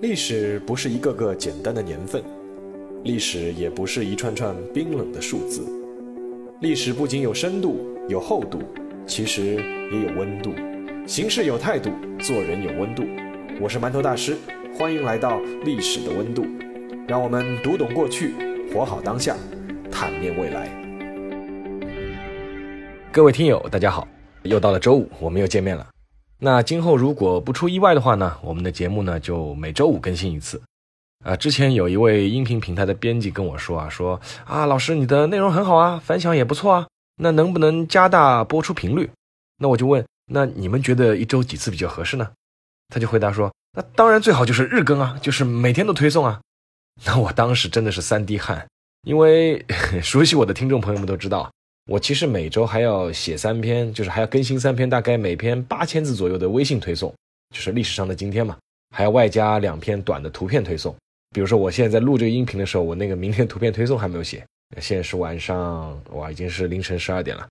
历史不是一个个简单的年份，历史也不是一串串冰冷的数字。历史不仅有深度、有厚度，其实也有温度。行事有态度，做人有温度。我是馒头大师，欢迎来到历史的温度。让我们读懂过去，活好当下，探面未来。各位听友，大家好，又到了周五，我们又见面了。那今后如果不出意外的话呢，我们的节目呢就每周五更新一次。啊，之前有一位音频平台的编辑跟我说啊，说啊，老师你的内容很好啊，反响也不错啊，那能不能加大播出频率？那我就问，那你们觉得一周几次比较合适呢？他就回答说，那当然最好就是日更啊，就是每天都推送啊。那我当时真的是三滴汗，因为 熟悉我的听众朋友们都知道。我其实每周还要写三篇，就是还要更新三篇，大概每篇八千字左右的微信推送，就是历史上的今天嘛，还要外加两篇短的图片推送。比如说我现在在录这个音频的时候，我那个明天图片推送还没有写，现在是晚上，哇，已经是凌晨十二点了。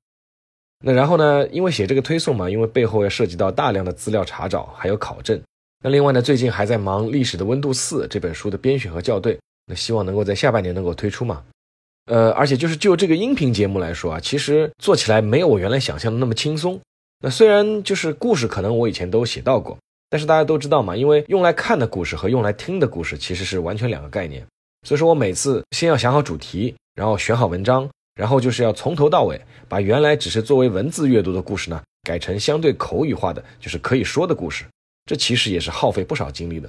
那然后呢，因为写这个推送嘛，因为背后要涉及到大量的资料查找，还有考证。那另外呢，最近还在忙《历史的温度四》这本书的编选和校对，那希望能够在下半年能够推出嘛。呃，而且就是就这个音频节目来说啊，其实做起来没有我原来想象的那么轻松。那虽然就是故事可能我以前都写到过，但是大家都知道嘛，因为用来看的故事和用来听的故事其实是完全两个概念。所以说我每次先要想好主题，然后选好文章，然后就是要从头到尾把原来只是作为文字阅读的故事呢，改成相对口语化的，就是可以说的故事。这其实也是耗费不少精力的。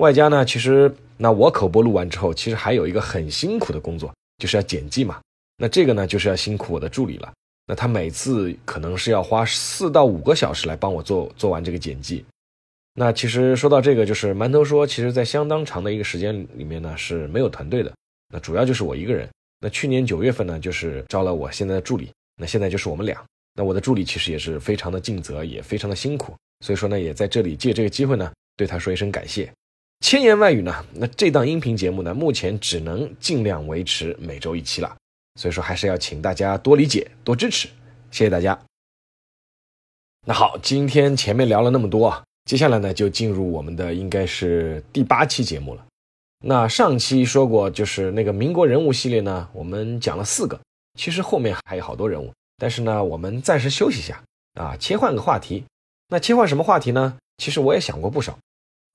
外加呢，其实那我口播录完之后，其实还有一个很辛苦的工作。就是要剪辑嘛，那这个呢就是要辛苦我的助理了。那他每次可能是要花四到五个小时来帮我做做完这个剪辑。那其实说到这个，就是馒头说，其实在相当长的一个时间里面呢是没有团队的，那主要就是我一个人。那去年九月份呢，就是招了我现在的助理，那现在就是我们俩。那我的助理其实也是非常的尽责，也非常的辛苦，所以说呢，也在这里借这个机会呢，对他说一声感谢。千言万语呢，那这档音频节目呢，目前只能尽量维持每周一期了，所以说还是要请大家多理解、多支持，谢谢大家。那好，今天前面聊了那么多啊，接下来呢就进入我们的应该是第八期节目了。那上期说过，就是那个民国人物系列呢，我们讲了四个，其实后面还有好多人物，但是呢，我们暂时休息一下啊，切换个话题。那切换什么话题呢？其实我也想过不少。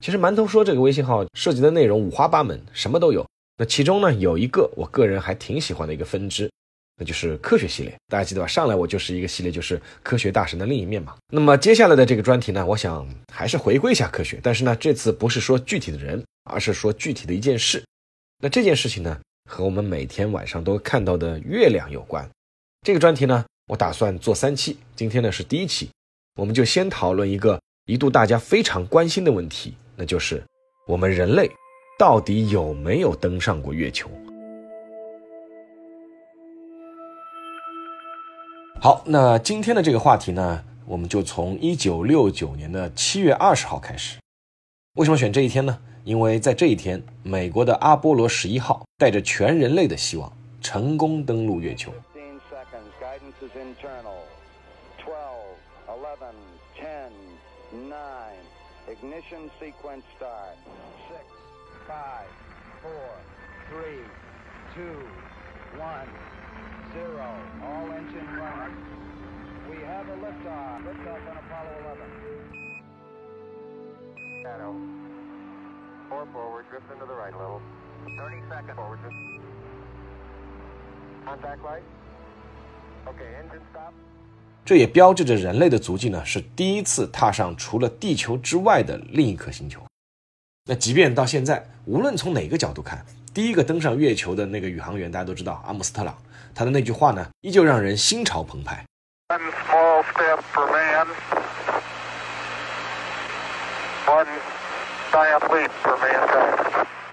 其实馒头说这个微信号涉及的内容五花八门，什么都有。那其中呢，有一个我个人还挺喜欢的一个分支，那就是科学系列。大家记得吧？上来我就是一个系列，就是科学大神的另一面嘛。那么接下来的这个专题呢，我想还是回归一下科学，但是呢，这次不是说具体的人，而是说具体的一件事。那这件事情呢，和我们每天晚上都看到的月亮有关。这个专题呢，我打算做三期，今天呢是第一期，我们就先讨论一个一度大家非常关心的问题。那就是我们人类到底有没有登上过月球？好，那今天的这个话题呢，我们就从一九六九年的七月二十号开始。为什么选这一天呢？因为在这一天，美国的阿波罗十一号带着全人类的希望，成功登陆月球。Ignition sequence start. Six, five, four, three, two, one, zero. All engine running. We have a liftoff. Liftoff on Apollo 11. Shadow. Four forward, drift into the right a little. 30 seconds forward. Contact light. Okay, engine stop. 这也标志着人类的足迹呢，是第一次踏上除了地球之外的另一颗星球。那即便到现在，无论从哪个角度看，第一个登上月球的那个宇航员，大家都知道阿姆斯特朗，他的那句话呢，依旧让人心潮澎湃。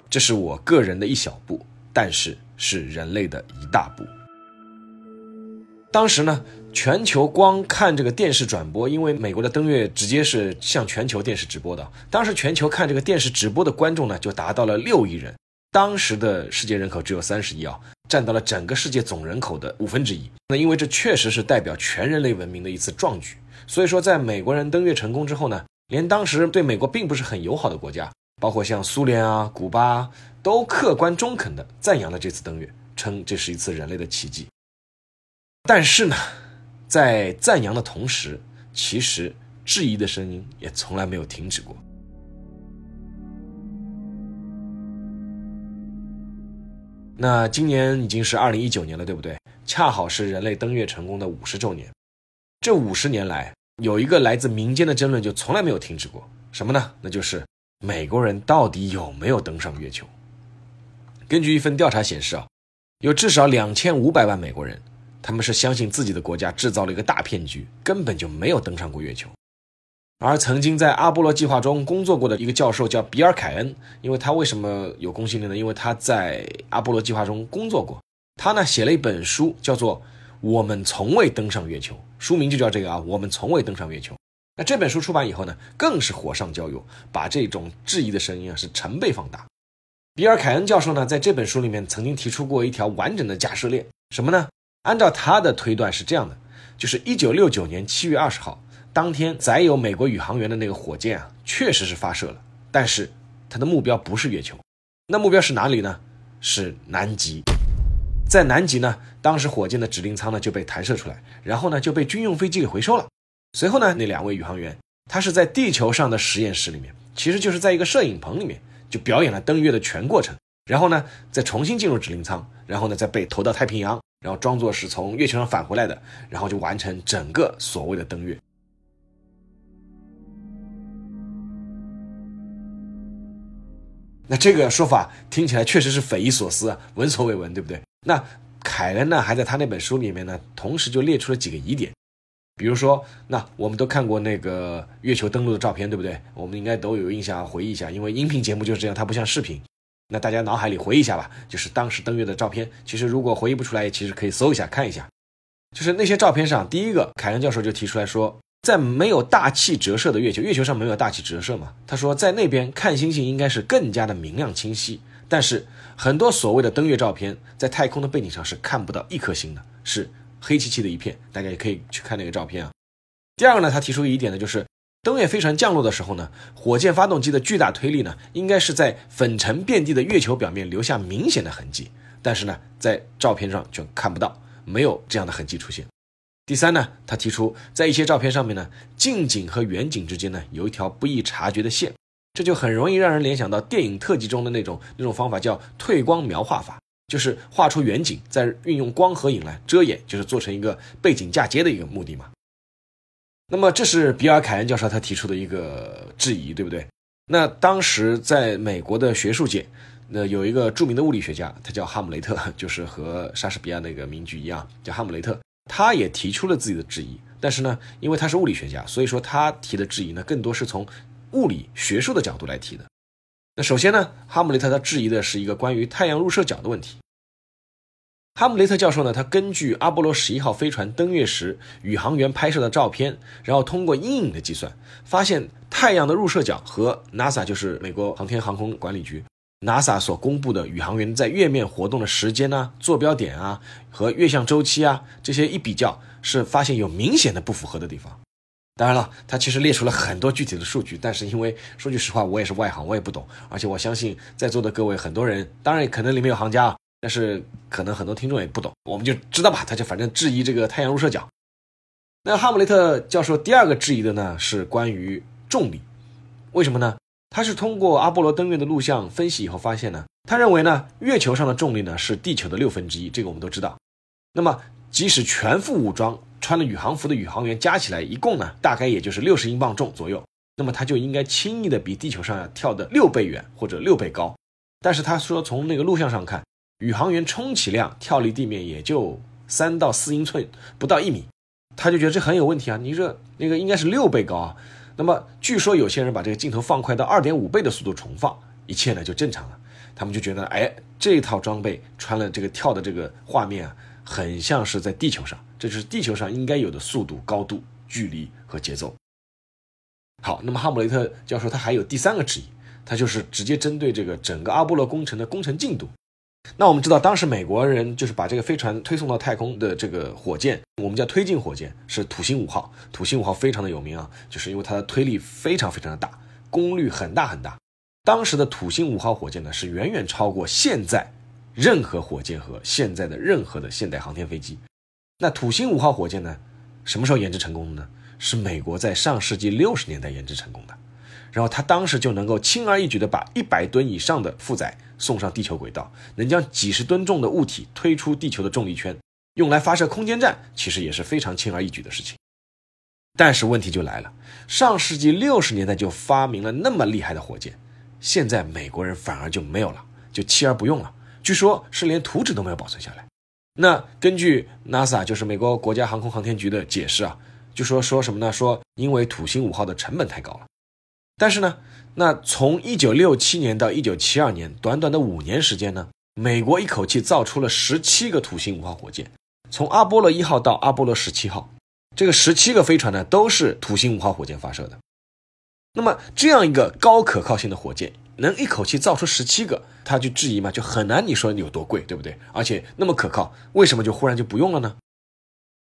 这是我个人的一小步，但是是人类的一大步。当时呢，全球光看这个电视转播，因为美国的登月直接是向全球电视直播的。当时全球看这个电视直播的观众呢，就达到了六亿人。当时的世界人口只有三十亿啊，占到了整个世界总人口的五分之一。那因为这确实是代表全人类文明的一次壮举，所以说在美国人登月成功之后呢，连当时对美国并不是很友好的国家，包括像苏联啊、古巴都客观中肯的赞扬了这次登月，称这是一次人类的奇迹。但是呢，在赞扬的同时，其实质疑的声音也从来没有停止过。那今年已经是二零一九年了，对不对？恰好是人类登月成功的五十周年。这五十年来，有一个来自民间的争论就从来没有停止过，什么呢？那就是美国人到底有没有登上月球？根据一份调查显示啊，有至少两千五百万美国人。他们是相信自己的国家制造了一个大骗局，根本就没有登上过月球。而曾经在阿波罗计划中工作过的一个教授叫比尔·凯恩，因为他为什么有公信力呢？因为他在阿波罗计划中工作过。他呢写了一本书，叫做《我们从未登上月球》，书名就叫这个啊，《我们从未登上月球》。那这本书出版以后呢，更是火上浇油，把这种质疑的声音啊是成倍放大。比尔·凯恩教授呢在这本书里面曾经提出过一条完整的假设链，什么呢？按照他的推断是这样的，就是一九六九年七月二十号当天载有美国宇航员的那个火箭啊，确实是发射了，但是它的目标不是月球，那目标是哪里呢？是南极。在南极呢，当时火箭的指令舱呢就被弹射出来，然后呢就被军用飞机给回收了。随后呢，那两位宇航员他是在地球上的实验室里面，其实就是在一个摄影棚里面，就表演了登月的全过程，然后呢再重新进入指令舱，然后呢再被投到太平洋。然后装作是从月球上返回来的，然后就完成整个所谓的登月。那这个说法听起来确实是匪夷所思啊，闻所未闻，对不对？那凯恩呢，还在他那本书里面呢，同时就列出了几个疑点，比如说，那我们都看过那个月球登陆的照片，对不对？我们应该都有印象，回忆一下，因为音频节目就是这样，它不像视频。那大家脑海里回忆一下吧，就是当时登月的照片。其实如果回忆不出来，其实可以搜一下看一下。就是那些照片上，第一个凯恩教授就提出来说，在没有大气折射的月球，月球上没有大气折射嘛？他说在那边看星星应该是更加的明亮清晰。但是很多所谓的登月照片，在太空的背景上是看不到一颗星的，是黑漆漆的一片。大家也可以去看那个照片啊。第二个呢，他提出一点呢，就是。登月飞船降落的时候呢，火箭发动机的巨大推力呢，应该是在粉尘遍地的月球表面留下明显的痕迹。但是呢，在照片上却看不到，没有这样的痕迹出现。第三呢，他提出在一些照片上面呢，近景和远景之间呢，有一条不易察觉的线，这就很容易让人联想到电影特技中的那种那种方法，叫退光描画法，就是画出远景，再运用光和影来遮掩，就是做成一个背景嫁接的一个目的嘛。那么这是比尔·凯恩教授他提出的一个质疑，对不对？那当时在美国的学术界，那有一个著名的物理学家，他叫哈姆雷特，就是和莎士比亚那个名句一样，叫哈姆雷特。他也提出了自己的质疑，但是呢，因为他是物理学家，所以说他提的质疑呢，更多是从物理学术的角度来提的。那首先呢，哈姆雷特他质疑的是一个关于太阳入射角的问题。哈姆雷特教授呢，他根据阿波罗十一号飞船登月时宇航员拍摄的照片，然后通过阴影的计算，发现太阳的入射角和 NASA 就是美国航天航空管理局 NASA 所公布的宇航员在月面活动的时间呢、坐标点啊和月相周期啊这些一比较，是发现有明显的不符合的地方。当然了，他其实列出了很多具体的数据，但是因为说句实话，我也是外行，我也不懂，而且我相信在座的各位很多人，当然可能里面有行家啊。但是可能很多听众也不懂，我们就知道吧，他就反正质疑这个太阳入射角。那哈姆雷特教授第二个质疑的呢是关于重力，为什么呢？他是通过阿波罗登月的录像分析以后发现呢，他认为呢月球上的重力呢是地球的六分之一，这个我们都知道。那么即使全副武装穿了宇航服的宇航员加起来一共呢大概也就是六十英镑重左右，那么他就应该轻易的比地球上要跳的六倍远或者六倍高。但是他说从那个录像上看。宇航员充其量跳离地面也就三到四英寸，不到一米，他就觉得这很有问题啊！你这那个应该是六倍高啊。那么据说有些人把这个镜头放快到二点五倍的速度重放，一切呢就正常了。他们就觉得，哎，这套装备穿了这个跳的这个画面啊，很像是在地球上，这就是地球上应该有的速度、高度、距离和节奏。好，那么哈姆雷特教授他还有第三个质疑，他就是直接针对这个整个阿波罗工程的工程进度。那我们知道，当时美国人就是把这个飞船推送到太空的这个火箭，我们叫推进火箭，是土星五号。土星五号非常的有名啊，就是因为它的推力非常非常的大，功率很大很大。当时的土星五号火箭呢，是远远超过现在任何火箭和现在的任何的现代航天飞机。那土星五号火箭呢，什么时候研制成功的呢？是美国在上世纪六十年代研制成功的。然后他当时就能够轻而易举地把一百吨以上的负载送上地球轨道，能将几十吨重的物体推出地球的重力圈，用来发射空间站，其实也是非常轻而易举的事情。但是问题就来了，上世纪六十年代就发明了那么厉害的火箭，现在美国人反而就没有了，就弃而不用了。据说是连图纸都没有保存下来。那根据 NASA 就是美国国家航空航天局的解释啊，就说说什么呢？说因为土星五号的成本太高了。但是呢，那从一九六七年到一九七二年，短短的五年时间呢，美国一口气造出了十七个土星五号火箭，从阿波罗一号到阿波罗十七号。这个十七个飞船呢，都是土星五号火箭发射的。那么这样一个高可靠性的火箭，能一口气造出十七个，他就质疑嘛，就很难你说你有多贵，对不对？而且那么可靠，为什么就忽然就不用了呢？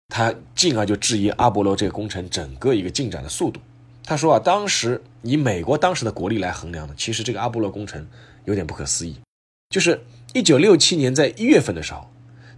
他进而就质疑阿波罗这个工程整个一个进展的速度。他说啊，当时以美国当时的国力来衡量呢，其实这个阿波罗工程有点不可思议。就是一九六七年在一月份的时候，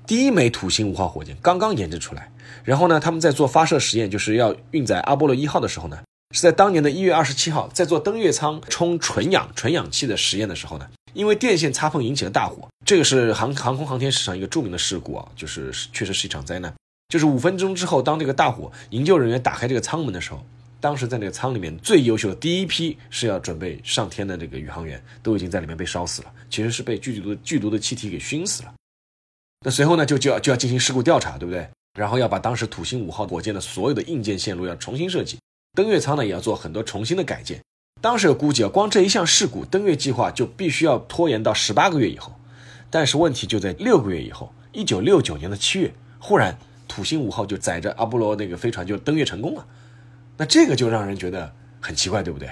第一枚土星五号火箭刚刚研制出来。然后呢，他们在做发射实验，就是要运载阿波罗一号的时候呢，是在当年的一月二十七号，在做登月舱充纯氧纯氧气的实验的时候呢，因为电线擦碰引起了大火，这个是航航空航天史上一个著名的事故啊，就是确实是一场灾难。就是五分钟之后，当这个大火营救人员打开这个舱门的时候，当时在那个舱里面最优秀的第一批是要准备上天的这个宇航员都已经在里面被烧死了，其实是被剧毒的剧毒的气体给熏死了。那随后呢，就就要就要进行事故调查，对不对？然后要把当时土星五号火箭的所有的硬件线路要重新设计，登月舱呢也要做很多重新的改建。当时有估计啊，光这一项事故，登月计划就必须要拖延到十八个月以后。但是问题就在六个月以后，一九六九年的七月，忽然土星五号就载着阿波罗那个飞船就登月成功了。那这个就让人觉得很奇怪，对不对？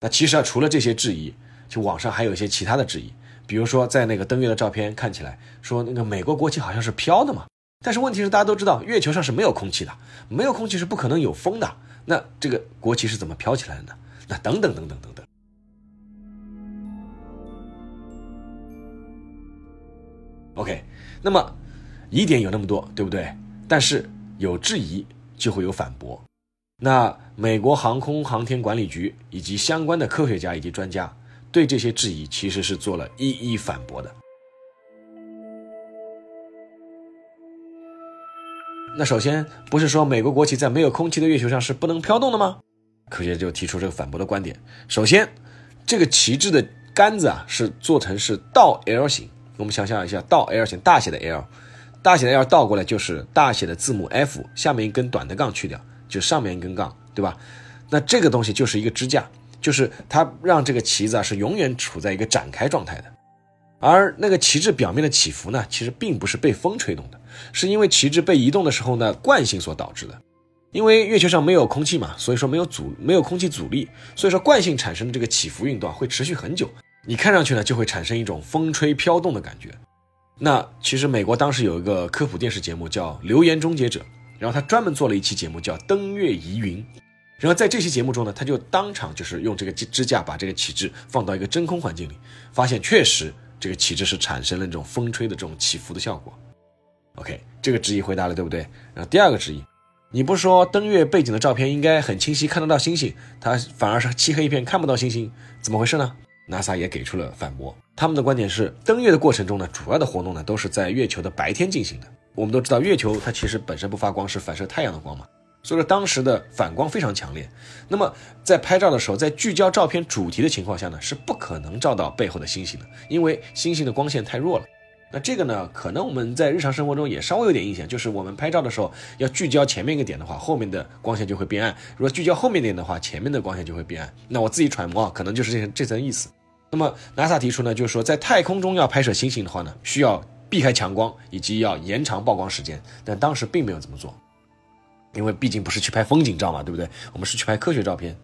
那其实啊，除了这些质疑，就网上还有一些其他的质疑，比如说在那个登月的照片看起来，说那个美国国旗好像是飘的嘛。但是问题是，大家都知道，月球上是没有空气的，没有空气是不可能有风的。那这个国旗是怎么飘起来的呢？那等等等等等等。OK，那么疑点有那么多，对不对？但是有质疑就会有反驳。那美国航空航天管理局以及相关的科学家以及专家对这些质疑其实是做了一一反驳的。那首先不是说美国国旗在没有空气的月球上是不能飘动的吗？科学家就提出这个反驳的观点。首先，这个旗帜的杆子啊是做成是倒 L 型。我们想象一下，倒 L 型，大写的 L，大写的 L 倒过来就是大写的字母 F，下面一根短的杠去掉，就上面一根杠，对吧？那这个东西就是一个支架，就是它让这个旗子啊是永远处在一个展开状态的。而那个旗帜表面的起伏呢，其实并不是被风吹动的，是因为旗帜被移动的时候呢惯性所导致的。因为月球上没有空气嘛，所以说没有阻没有空气阻力，所以说惯性产生的这个起伏运动会持续很久。你看上去呢就会产生一种风吹飘动的感觉。那其实美国当时有一个科普电视节目叫《流言终结者》，然后他专门做了一期节目叫《登月疑云》，然后在这期节目中呢，他就当场就是用这个支架把这个旗帜放到一个真空环境里，发现确实。这个旗帜是产生了这种风吹的这种起伏的效果。OK，这个质疑回答了，对不对？然后第二个质疑，你不是说登月背景的照片应该很清晰，看得到星星，它反而是漆黑一片，看不到星星，怎么回事呢？NASA 也给出了反驳，他们的观点是，登月的过程中呢，主要的活动呢都是在月球的白天进行的。我们都知道，月球它其实本身不发光，是反射太阳的光嘛。所以说当时的反光非常强烈，那么在拍照的时候，在聚焦照片主题的情况下呢，是不可能照到背后的星星的，因为星星的光线太弱了。那这个呢，可能我们在日常生活中也稍微有点印象，就是我们拍照的时候要聚焦前面一个点的话，后面的光线就会变暗；如果聚焦后面点的话，前面的光线就会变暗。那我自己揣摩啊，可能就是这这层意思。那么 NASA 提出呢，就是说在太空中要拍摄星星的话呢，需要避开强光以及要延长曝光时间，但当时并没有这么做。因为毕竟不是去拍风景照嘛，对不对？我们是去拍科学照片。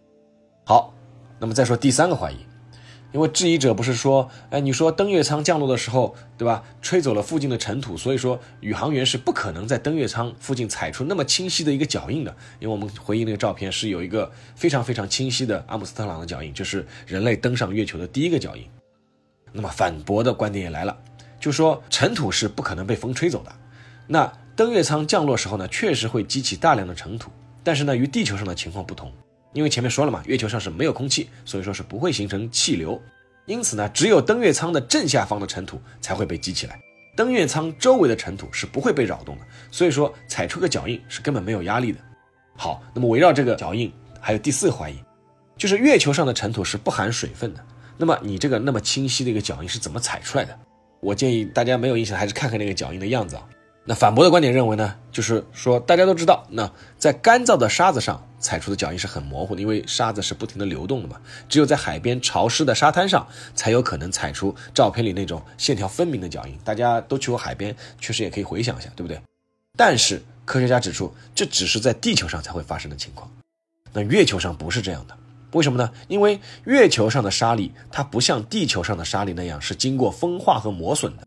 好，那么再说第三个怀疑，因为质疑者不是说，哎，你说登月舱降落的时候，对吧，吹走了附近的尘土，所以说宇航员是不可能在登月舱附近踩出那么清晰的一个脚印的。因为我们回忆那个照片是有一个非常非常清晰的阿姆斯特朗的脚印，就是人类登上月球的第一个脚印。那么反驳的观点也来了，就说尘土是不可能被风吹走的。那登月舱降落时候呢，确实会激起大量的尘土，但是呢，与地球上的情况不同。因为前面说了嘛，月球上是没有空气，所以说是不会形成气流，因此呢，只有登月舱的正下方的尘土才会被积起来，登月舱周围的尘土是不会被扰动的，所以说踩出个脚印是根本没有压力的。好，那么围绕这个脚印，还有第四个怀疑，就是月球上的尘土是不含水分的，那么你这个那么清晰的一个脚印是怎么踩出来的？我建议大家没有印象还是看看那个脚印的样子啊。那反驳的观点认为呢，就是说大家都知道，那在干燥的沙子上踩出的脚印是很模糊的，因为沙子是不停的流动的嘛。只有在海边潮湿的沙滩上，才有可能踩出照片里那种线条分明的脚印。大家都去过海边，确实也可以回想一下，对不对？但是科学家指出，这只是在地球上才会发生的情况。那月球上不是这样的，为什么呢？因为月球上的沙粒它不像地球上的沙粒那样是经过风化和磨损的。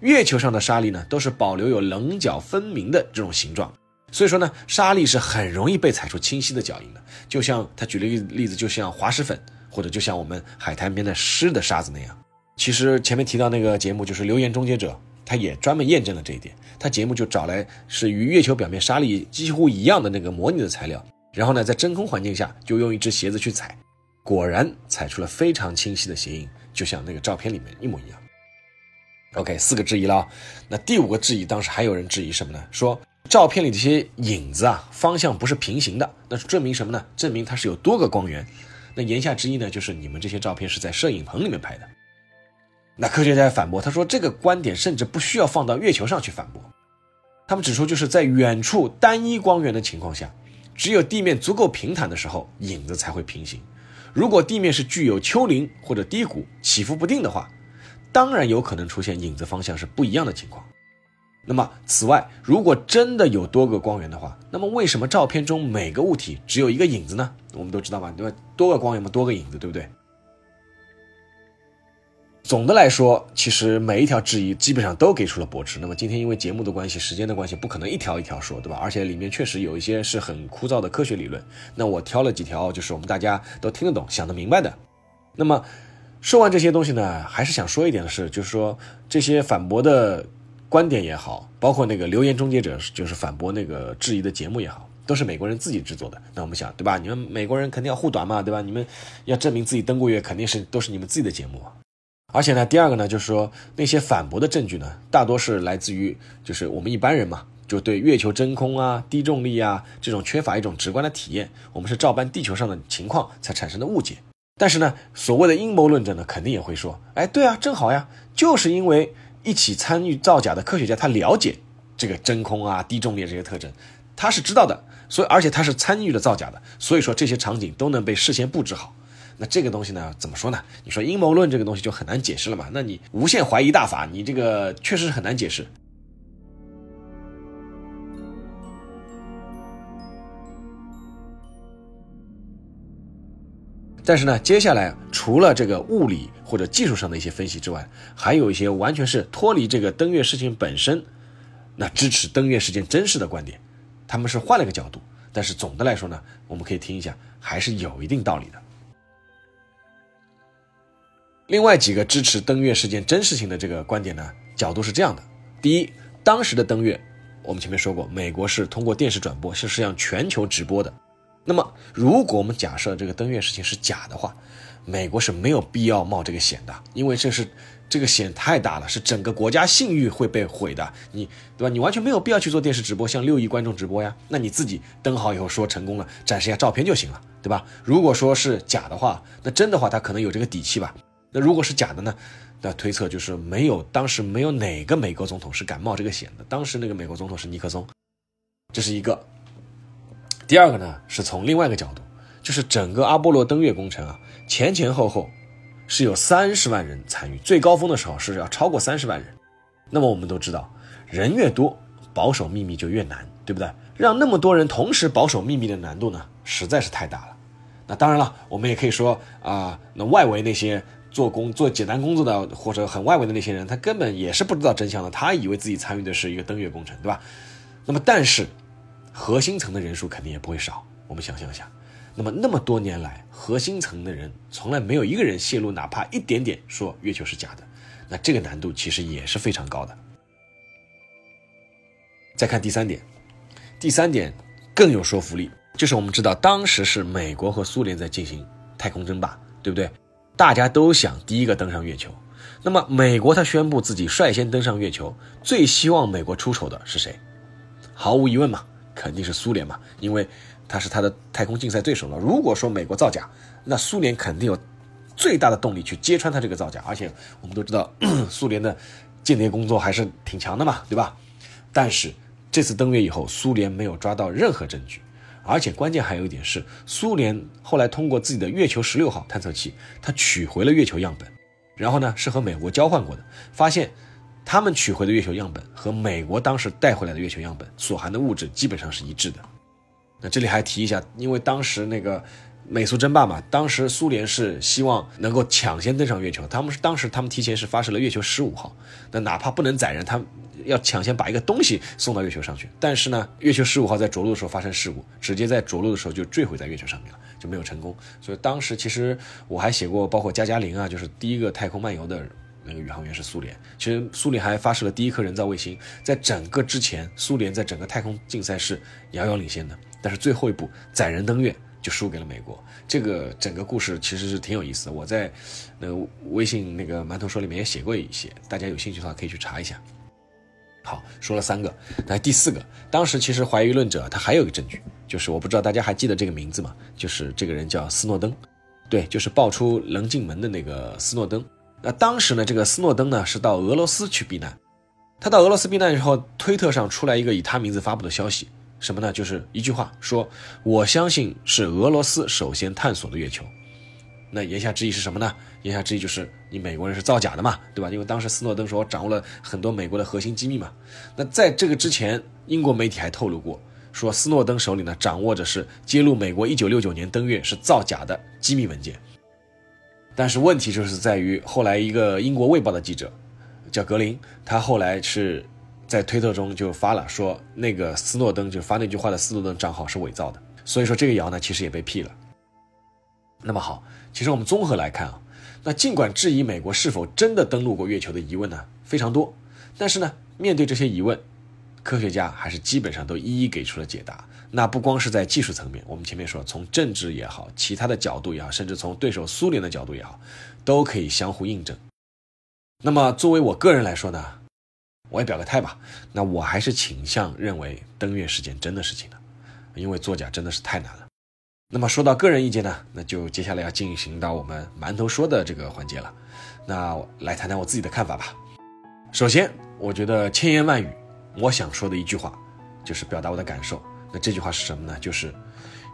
月球上的沙粒呢，都是保留有棱角分明的这种形状，所以说呢，沙粒是很容易被踩出清晰的脚印的。就像他举了一个例子，就像滑石粉，或者就像我们海滩边的湿的沙子那样。其实前面提到那个节目就是《留言终结者》，他也专门验证了这一点。他节目就找来是与月球表面沙粒几乎一样的那个模拟的材料，然后呢，在真空环境下就用一只鞋子去踩，果然踩出了非常清晰的鞋印，就像那个照片里面一模一样。OK，四个质疑了，那第五个质疑，当时还有人质疑什么呢？说照片里这些影子啊，方向不是平行的，那是证明什么呢？证明它是有多个光源。那言下之意呢，就是你们这些照片是在摄影棚里面拍的。那科学家反驳，他说这个观点甚至不需要放到月球上去反驳。他们指出，就是在远处单一光源的情况下，只有地面足够平坦的时候，影子才会平行。如果地面是具有丘陵或者低谷、起伏不定的话。当然有可能出现影子方向是不一样的情况。那么，此外，如果真的有多个光源的话，那么为什么照片中每个物体只有一个影子呢？我们都知道嘛，对吧？多个光源嘛，多个影子，对不对？总的来说，其实每一条质疑基本上都给出了驳斥。那么今天因为节目的关系、时间的关系，不可能一条一条说，对吧？而且里面确实有一些是很枯燥的科学理论。那我挑了几条，就是我们大家都听得懂、想得明白的。那么。说完这些东西呢，还是想说一点的是，就是说这些反驳的观点也好，包括那个留言终结者，就是反驳那个质疑的节目也好，都是美国人自己制作的。那我们想，对吧？你们美国人肯定要护短嘛，对吧？你们要证明自己登过月，肯定是都是你们自己的节目。而且呢，第二个呢，就是说那些反驳的证据呢，大多是来自于就是我们一般人嘛，就对月球真空啊、低重力啊这种缺乏一种直观的体验，我们是照搬地球上的情况才产生的误解。但是呢，所谓的阴谋论者呢，肯定也会说，哎，对啊，正好呀，就是因为一起参与造假的科学家，他了解这个真空啊、低重力这些特征，他是知道的，所以而且他是参与了造假的，所以说这些场景都能被事先布置好。那这个东西呢，怎么说呢？你说阴谋论这个东西就很难解释了嘛？那你无限怀疑大法，你这个确实是很难解释。但是呢，接下来除了这个物理或者技术上的一些分析之外，还有一些完全是脱离这个登月事件本身，那支持登月事件真实的观点，他们是换了个角度。但是总的来说呢，我们可以听一下，还是有一定道理的。另外几个支持登月事件真实性的这个观点呢，角度是这样的：第一，当时的登月，我们前面说过，美国是通过电视转播，是向全球直播的。那么，如果我们假设这个登月事情是假的话，美国是没有必要冒这个险的，因为这是这个险太大了，是整个国家信誉会被毁的，你对吧？你完全没有必要去做电视直播，向六亿观众直播呀。那你自己登好以后说成功了，展示一下照片就行了，对吧？如果说是假的话，那真的话他可能有这个底气吧？那如果是假的呢？那推测就是没有，当时没有哪个美国总统是敢冒这个险的。当时那个美国总统是尼克松，这是一个。第二个呢，是从另外一个角度，就是整个阿波罗登月工程啊，前前后后是有三十万人参与，最高峰的时候是要超过三十万人。那么我们都知道，人越多，保守秘密就越难，对不对？让那么多人同时保守秘密的难度呢，实在是太大了。那当然了，我们也可以说啊，那外围那些做工做简单工作的或者很外围的那些人，他根本也是不知道真相的，他以为自己参与的是一个登月工程，对吧？那么，但是核心层的人数肯定也不会少。我们想象一下，那么那么多年来，核心层的人从来没有一个人泄露哪怕一点点说月球是假的，那这个难度其实也是非常高的。再看第三点，第三点更有说服力，就是我们知道当时是美国和苏联在进行太空争霸，对不对？大家都想第一个登上月球。那么美国他宣布自己率先登上月球，最希望美国出丑的是谁？毫无疑问嘛，肯定是苏联嘛，因为他是他的太空竞赛对手了。如果说美国造假，那苏联肯定有最大的动力去揭穿他这个造假。而且我们都知道，苏联的间谍工作还是挺强的嘛，对吧？但是这次登月以后，苏联没有抓到任何证据，而且关键还有一点是，苏联后来通过自己的月球十六号探测器，它取回了月球样本，然后呢是和美国交换过的，发现他们取回的月球样本和美国当时带回来的月球样本所含的物质基本上是一致的。那这里还提一下，因为当时那个。美苏争霸嘛，当时苏联是希望能够抢先登上月球，他们是当时他们提前是发射了月球十五号，那哪怕不能载人，他要抢先把一个东西送到月球上去。但是呢，月球十五号在着陆的时候发生事故，直接在着陆的时候就坠毁在月球上面了，就没有成功。所以当时其实我还写过，包括加加林啊，就是第一个太空漫游的那个宇航员是苏联。其实苏联还发射了第一颗人造卫星，在整个之前，苏联在整个太空竞赛是遥遥领先的，但是最后一步载人登月。就输给了美国，这个整个故事其实是挺有意思的。我在那个微信那个馒头说里面也写过一些，大家有兴趣的话可以去查一下。好，说了三个，那第四个，当时其实怀疑论者他还有一个证据，就是我不知道大家还记得这个名字吗？就是这个人叫斯诺登，对，就是爆出棱镜门的那个斯诺登。那当时呢，这个斯诺登呢是到俄罗斯去避难，他到俄罗斯避难以后，推特上出来一个以他名字发布的消息。什么呢？就是一句话说，我相信是俄罗斯首先探索的月球。那言下之意是什么呢？言下之意就是你美国人是造假的嘛，对吧？因为当时斯诺登说我掌握了很多美国的核心机密嘛。那在这个之前，英国媒体还透露过，说斯诺登手里呢掌握着是揭露美国1969年登月是造假的机密文件。但是问题就是在于，后来一个英国卫报的记者叫格林，他后来是。在推特中就发了说，那个斯诺登就发那句话的斯诺登账号是伪造的，所以说这个谣呢其实也被辟了。那么好，其实我们综合来看啊，那尽管质疑美国是否真的登陆过月球的疑问呢非常多，但是呢面对这些疑问，科学家还是基本上都一一给出了解答。那不光是在技术层面，我们前面说从政治也好，其他的角度也好，甚至从对手苏联的角度也好，都可以相互印证。那么作为我个人来说呢？我也表个态吧，那我还是倾向认为登月是件真的事情的，因为作假真的是太难了。那么说到个人意见呢，那就接下来要进行到我们馒头说的这个环节了。那来谈谈我自己的看法吧。首先，我觉得千言万语，我想说的一句话，就是表达我的感受。那这句话是什么呢？就是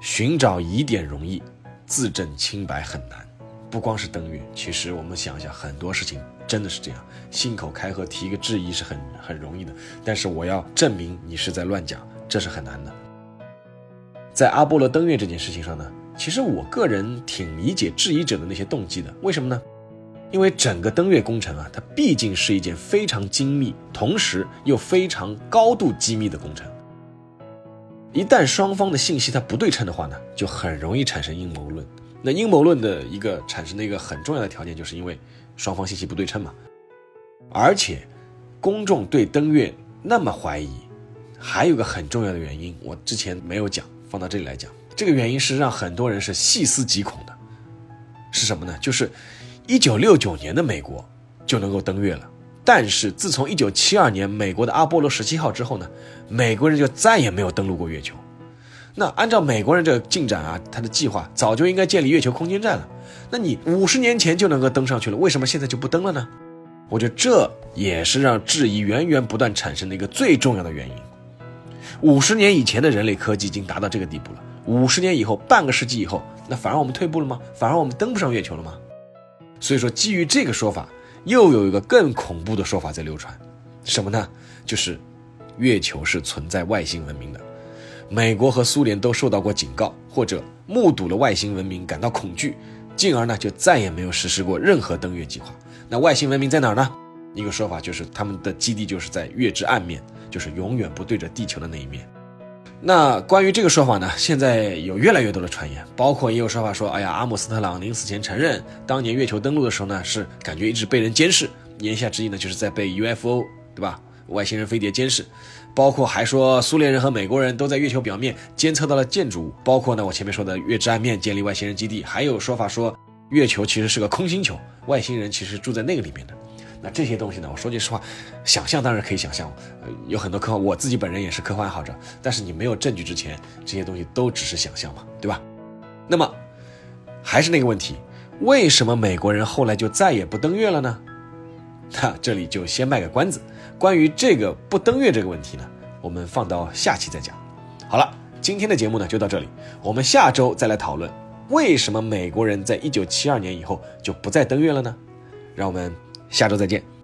寻找疑点容易，自证清白很难。不光是登月，其实我们想一下，很多事情。真的是这样，信口开河提一个质疑是很很容易的，但是我要证明你是在乱讲，这是很难的。在阿波罗登月这件事情上呢，其实我个人挺理解质疑者的那些动机的。为什么呢？因为整个登月工程啊，它毕竟是一件非常精密，同时又非常高度机密的工程。一旦双方的信息它不对称的话呢，就很容易产生阴谋论。那阴谋论的一个产生的一个很重要的条件，就是因为。双方信息不对称嘛，而且公众对登月那么怀疑，还有个很重要的原因，我之前没有讲，放到这里来讲。这个原因是让很多人是细思极恐的，是什么呢？就是一九六九年的美国就能够登月了，但是自从一九七二年美国的阿波罗十七号之后呢，美国人就再也没有登陆过月球。那按照美国人这个进展啊，他的计划早就应该建立月球空间站了。那你五十年前就能够登上去了，为什么现在就不登了呢？我觉得这也是让质疑源源不断产生的一个最重要的原因。五十年以前的人类科技已经达到这个地步了，五十年以后，半个世纪以后，那反而我们退步了吗？反而我们登不上月球了吗？所以说，基于这个说法，又有一个更恐怖的说法在流传，什么呢？就是月球是存在外星文明的，美国和苏联都受到过警告，或者目睹了外星文明感到恐惧。进而呢就再也没有实施过任何登月计划。那外星文明在哪儿呢？一个说法就是他们的基地就是在月之暗面，就是永远不对着地球的那一面。那关于这个说法呢，现在有越来越多的传言，包括也有说法说，哎呀，阿姆斯特朗临死前承认，当年月球登陆的时候呢，是感觉一直被人监视，言下之意呢，就是在被 UFO，对吧？外星人飞碟监视。包括还说苏联人和美国人都在月球表面监测到了建筑物，包括呢我前面说的月之暗面建立外星人基地，还有说法说月球其实是个空星球，外星人其实住在那个里面的。那这些东西呢？我说句实话，想象当然可以想象，有很多科幻，我自己本人也是科幻爱好者。但是你没有证据之前，这些东西都只是想象嘛，对吧？那么还是那个问题，为什么美国人后来就再也不登月了呢？那这里就先卖个关子，关于这个不登月这个问题呢，我们放到下期再讲。好了，今天的节目呢就到这里，我们下周再来讨论为什么美国人在一九七二年以后就不再登月了呢？让我们。下周再见。